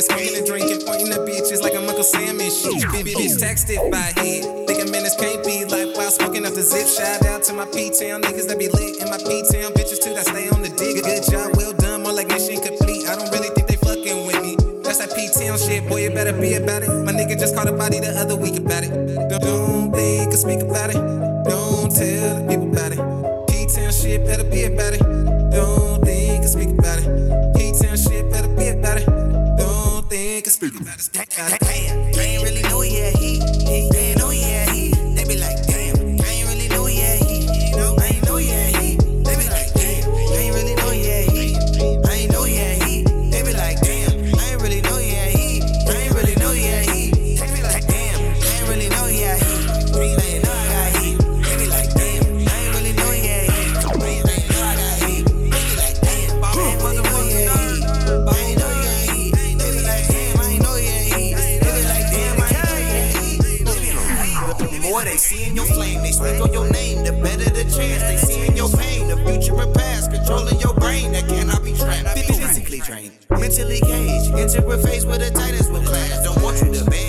is smoking and drinking, pointing at bitches like I'm Uncle Sam and shit. Bitch, bitch texted by head. Thinking minutes can't be like while smoking up the zip. Shout out to my P Town niggas that be lit in my P Town bitches too that stay on the dig. Good job, well done, more like mission complete. I don't really think they fucking with me. That's that P Town shit, boy, you better be about it. My nigga just caught a body the other week about it. Don't think or speak about it. Don't tell the people about it. P Town shit, better be about it. Damn, I ain't really I ain't really know yet. He, I ain't know. He, they be like, damn, I ain't really know. He, I ain't know. He, they be like, damn, I ain't really know. He, I ain't really know. He, they be like, damn, I ain't really know. He, more they see in your flame, they speak on your name, the better the chance they see in your pain. The future and past, controlling your brain that cannot be trapped. Physically trained, mentally caged, interface with the titans with class. Don't want you to beg,